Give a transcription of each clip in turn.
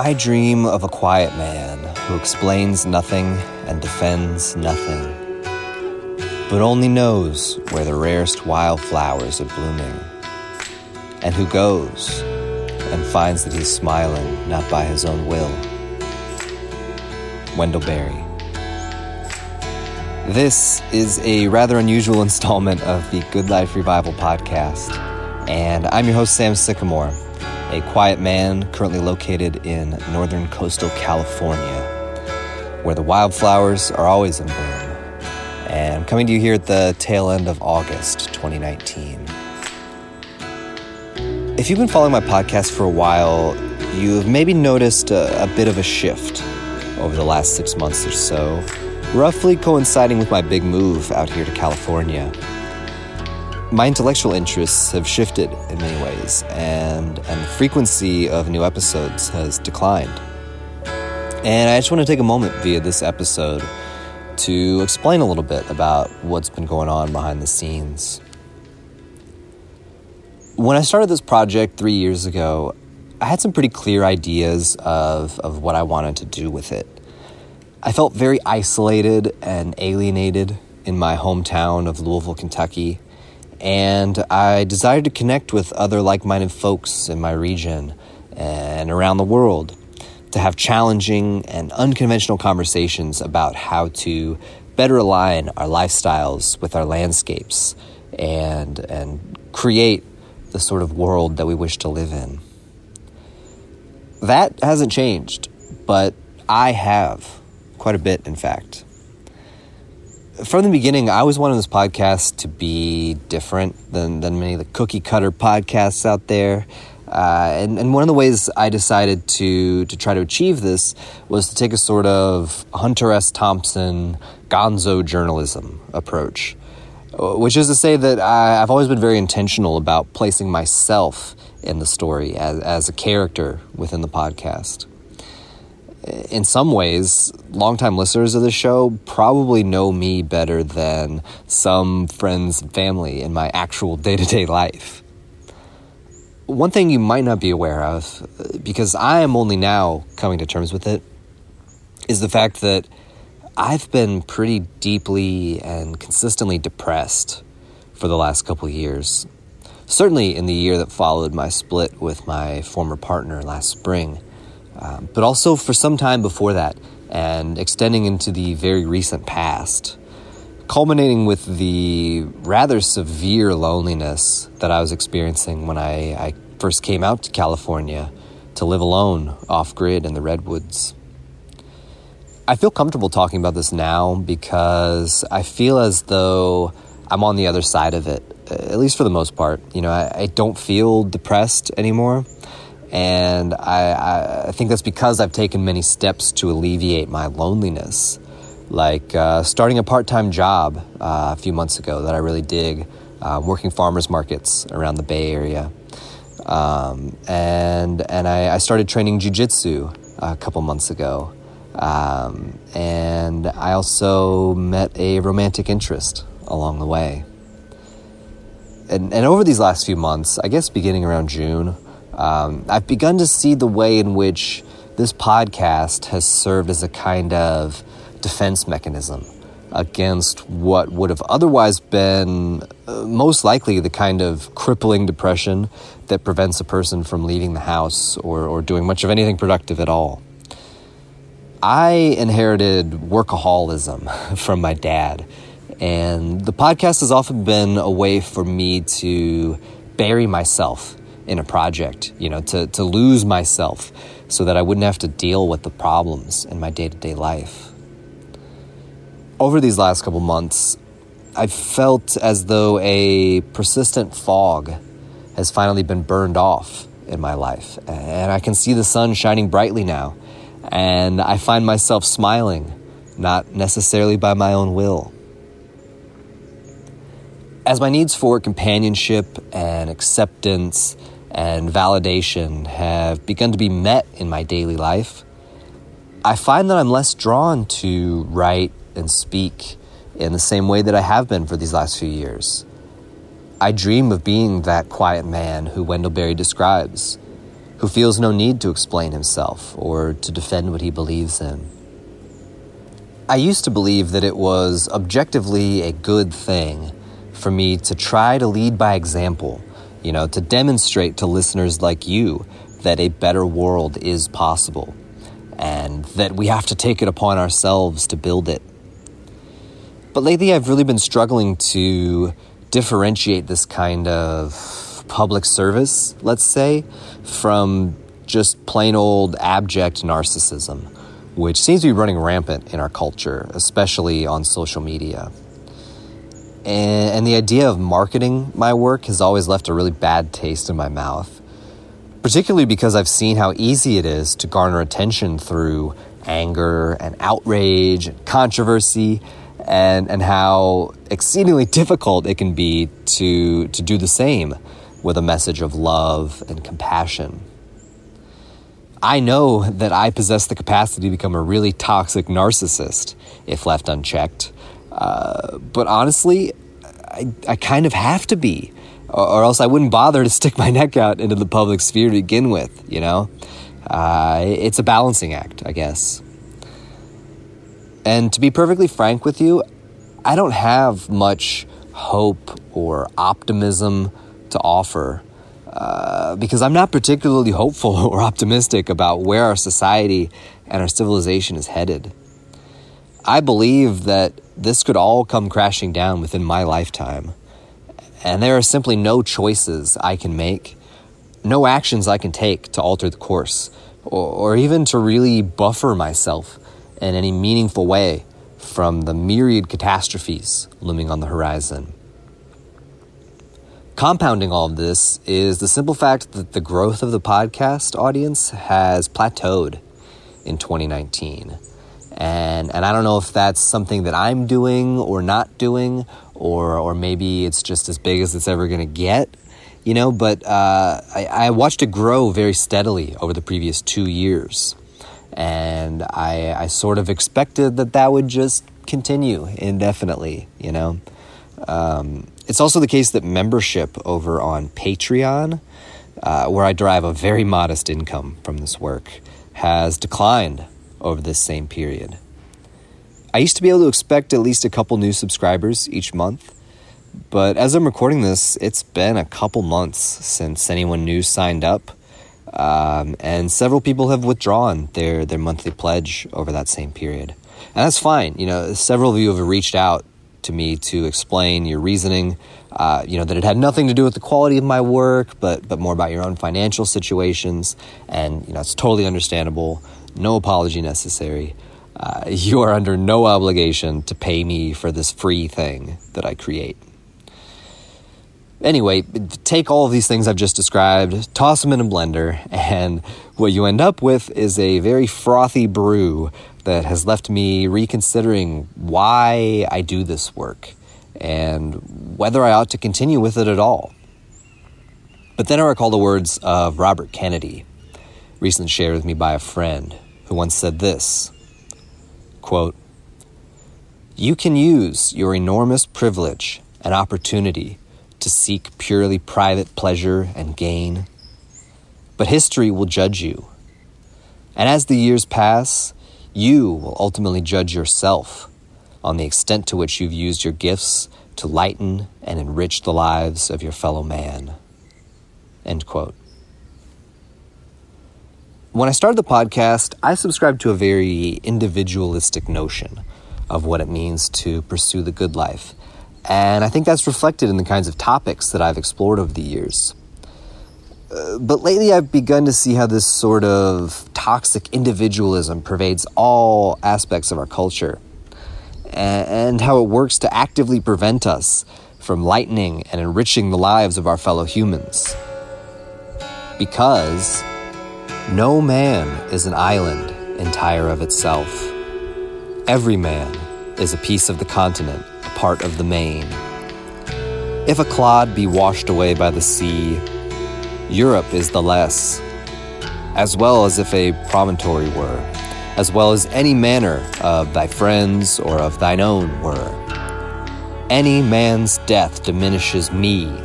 I dream of a quiet man who explains nothing and defends nothing, but only knows where the rarest wildflowers are blooming, and who goes and finds that he's smiling not by his own will. Wendell Berry. This is a rather unusual installment of the Good Life Revival podcast, and I'm your host, Sam Sycamore a quiet man currently located in northern coastal California, where the wildflowers are always in bloom. And I'm coming to you here at the tail end of August 2019. If you've been following my podcast for a while, you've maybe noticed a, a bit of a shift over the last six months or so, roughly coinciding with my big move out here to California my intellectual interests have shifted in many ways, and, and the frequency of new episodes has declined. And I just want to take a moment via this episode to explain a little bit about what's been going on behind the scenes. When I started this project three years ago, I had some pretty clear ideas of, of what I wanted to do with it. I felt very isolated and alienated in my hometown of Louisville, Kentucky and I desired to connect with other like minded folks in my region and around the world to have challenging and unconventional conversations about how to better align our lifestyles with our landscapes and, and create the sort of world that we wish to live in. That hasn't changed, but I have quite a bit, in fact from the beginning, I always wanted this podcast to be different than, than many of the cookie cutter podcasts out there. Uh, and, and one of the ways I decided to, to try to achieve this was to take a sort of Hunter S. Thompson gonzo journalism approach, which is to say that I, I've always been very intentional about placing myself in the story as, as a character within the podcast in some ways, longtime listeners of the show probably know me better than some friends and family in my actual day to day life. One thing you might not be aware of, because I am only now coming to terms with it, is the fact that I've been pretty deeply and consistently depressed for the last couple years. Certainly in the year that followed my split with my former partner last spring um, but also for some time before that and extending into the very recent past, culminating with the rather severe loneliness that I was experiencing when I, I first came out to California to live alone off grid in the redwoods. I feel comfortable talking about this now because I feel as though I'm on the other side of it, at least for the most part. You know, I, I don't feel depressed anymore. And I, I, think that's because I've taken many steps to alleviate my loneliness, like uh, starting a part time job uh, a few months ago that I really dig, uh, working farmers markets around the Bay Area. Um, and and I, I started training jujitsu a couple months ago. Um, and I also met a romantic interest along the way. And, and over these last few months, I guess beginning around June, um, I've begun to see the way in which this podcast has served as a kind of defense mechanism against what would have otherwise been uh, most likely the kind of crippling depression that prevents a person from leaving the house or, or doing much of anything productive at all. I inherited workaholism from my dad, and the podcast has often been a way for me to bury myself in a project, you know, to, to lose myself so that I wouldn't have to deal with the problems in my day to day life. Over these last couple months, I felt as though a persistent fog has finally been burned off in my life. And I can see the sun shining brightly now. And I find myself smiling, not necessarily by my own will. As my needs for companionship and acceptance and validation have begun to be met in my daily life, I find that I'm less drawn to write and speak in the same way that I have been for these last few years. I dream of being that quiet man who Wendell Berry describes, who feels no need to explain himself or to defend what he believes in. I used to believe that it was objectively a good thing for me to try to lead by example, you know, to demonstrate to listeners like you that a better world is possible and that we have to take it upon ourselves to build it. But lately, I've really been struggling to differentiate this kind of public service, let's say, from just plain old abject narcissism, which seems to be running rampant in our culture, especially on social media. And, and, the idea of marketing my work has always left a really bad taste in my mouth, particularly because I've seen how easy it is to garner attention through anger and outrage and controversy and and how exceedingly difficult it can be to to do the same with a message of love and compassion. I know that I possess the capacity to become a really toxic narcissist if left unchecked. Uh, but honestly, I, I kind of have to be, or, or, else I wouldn't bother to stick my neck out into the public sphere to begin with, you know? Uh, it's a balancing act, I guess. And to be perfectly frank with you, I don't have much hope or optimism to offer uh, because I'm not particularly hopeful or optimistic about where our society and our civilization is headed. I believe that this could all come crashing down within my lifetime, and there are simply no choices I can make, no actions I can take to alter the course, or, or even to really buffer myself in any meaningful way from the myriad catastrophes looming on the horizon. Compounding all of this is the simple fact that the growth of the podcast audience has plateaued in 2019. And, and I don't know if that's something that I'm doing or not doing, or, or maybe it's just as big as it's ever to get, you know, but uh, I, I watched it grow very steadily over the previous two years and I, I sort of expected that that would just continue indefinitely, you know. Um, it's also the case that membership over on Patreon, uh, where I derive a very modest income from this work, has declined over this same period. I used to be able to expect at least a couple new subscribers each month, but as I'm recording this, it's been a couple months since anyone new signed up um, and several people have withdrawn their, their monthly pledge over that same period. And that's fine. You know, several of you have reached out to me to explain your reasoning, uh, you know, that it had nothing to do with the quality of my work, but, but more about your own financial situations. And, you know, it's totally understandable. No apology necessary. Uh, you are under no obligation to pay me for this free thing that I create. Anyway, take all of these things I've just described, toss them in a blender, and what you end up with is a very frothy brew that has left me reconsidering why I do this work and whether I ought to continue with it at all. But then I recall the words of Robert Kennedy, recently shared with me by a friend, who once said this quote, You can use your enormous privilege and opportunity to seek purely private pleasure and gain. But history will judge you. And as the years pass, you will ultimately judge yourself on the extent to which you've used your gifts to lighten and enrich the lives of your fellow man. End quote. When I started the podcast, I subscribed to a very individualistic notion of what it means to pursue the good life and I think that's reflected in the kinds of topics that I've explored over the years. Uh, but lately, I've begun to see how this sort of toxic individualism pervades all aspects of our culture, and, and how it works to actively prevent us from lightening and enriching the lives of our fellow humans. Because no man is an island entire of itself. Every man is a piece of the continent a part of the main. If a clod be washed away by the sea, Europe is the less, as well as if a promontory were, as well as any manner of thy friends or of thine own were. Any man's death diminishes me,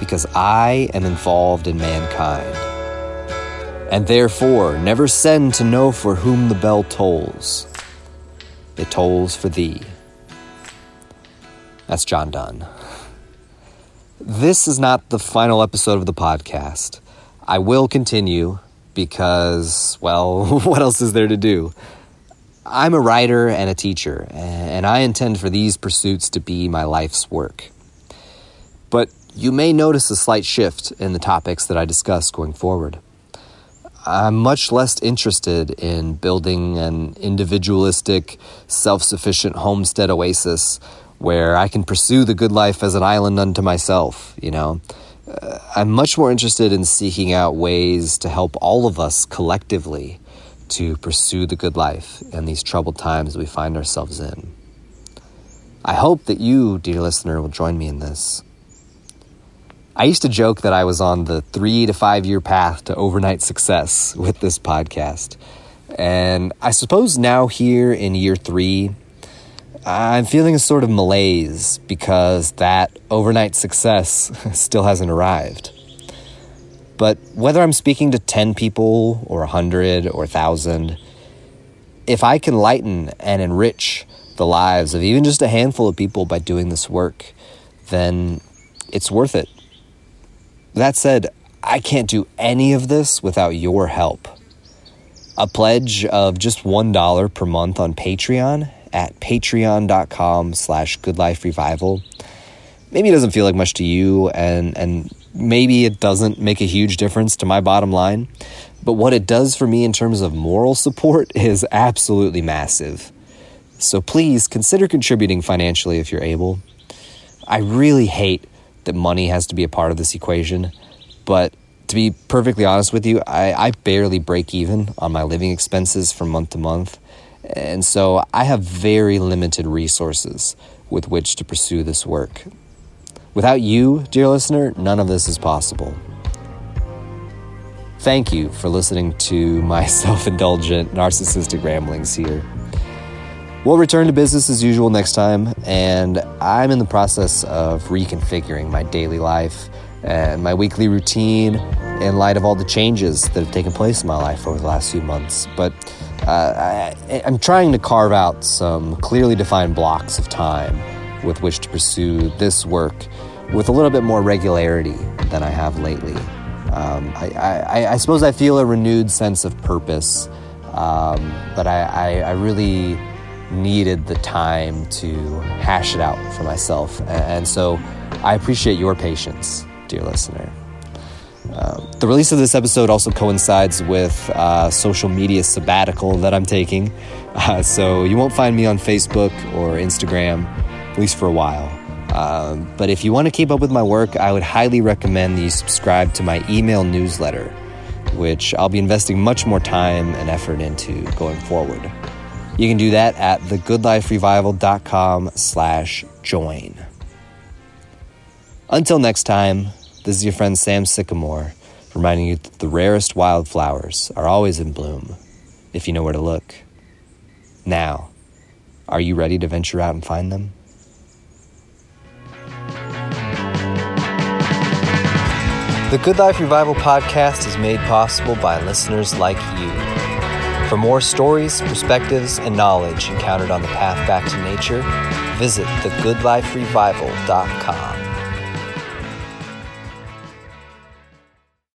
because I am involved in mankind. And therefore, never send to know for whom the bell tolls. It tolls for thee. That's John Donne. This is not the final episode of the podcast. I will continue because, well, what else is there to do? I'm a writer and a teacher, and I intend for these pursuits to be my life's work. But you may notice a slight shift in the topics that I discuss going forward. I'm much less interested in building an individualistic, self sufficient homestead oasis where I can pursue the good life as an island unto myself, you know. Uh, I'm much more interested in seeking out ways to help all of us collectively to pursue the good life in these troubled times we find ourselves in. I hope that you, dear listener, will join me in this. I used to joke that I was on the three to five year path to overnight success with this podcast. And I suppose now, here in year three, I'm feeling a sort of malaise because that overnight success still hasn't arrived. But whether I'm speaking to 10 people or 100 or 1,000, if I can lighten and enrich the lives of even just a handful of people by doing this work, then it's worth it. That said, I can't do any of this without your help. A pledge of just $1 per month on Patreon at patreon.com slash goodliferevival. Maybe it doesn't feel like much to you and, and maybe it doesn't make a huge difference to my bottom line, but what it does for me in terms of moral support is absolutely massive. So please consider contributing financially if you're able. I really hate that money has to be a part of this equation, but to be perfectly honest with you, I, I barely break even on my living expenses from month to month. And so I have very limited resources with which to pursue this work. Without you, dear listener, none of this is possible. Thank you for listening to my self indulgent, narcissistic ramblings here. We'll return to business as usual next time, and I'm in the process of reconfiguring my daily life and my weekly routine in light of all the changes that have taken place in my life over the last few months. But uh, I, I'm trying to carve out some clearly defined blocks of time with which to pursue this work with a little bit more regularity than I have lately. Um, I, I, I, suppose I feel a renewed sense of purpose, um, but I, I, really needed the time to hash it out for myself. And so I appreciate your patience, dear listener. Uh, the release of this episode also coincides with uh, social media sabbatical that I'm taking. Uh, so you won't find me on Facebook or Instagram at least for a while. Um, but if you want to keep up with my work, I would highly recommend that you subscribe to my email newsletter, which I'll be investing much more time and effort into going forward. You can do that at thegoodliferevival.com slash join. Until next time, this is your friend Sam Sycamore, reminding you that the rarest wildflowers are always in bloom, if you know where to look. Now, are you ready to venture out and find them? The Good Life Revival podcast is made possible by listeners like you. For more stories, perspectives, and knowledge encountered on the path back to nature, visit thegoodliferevival.com.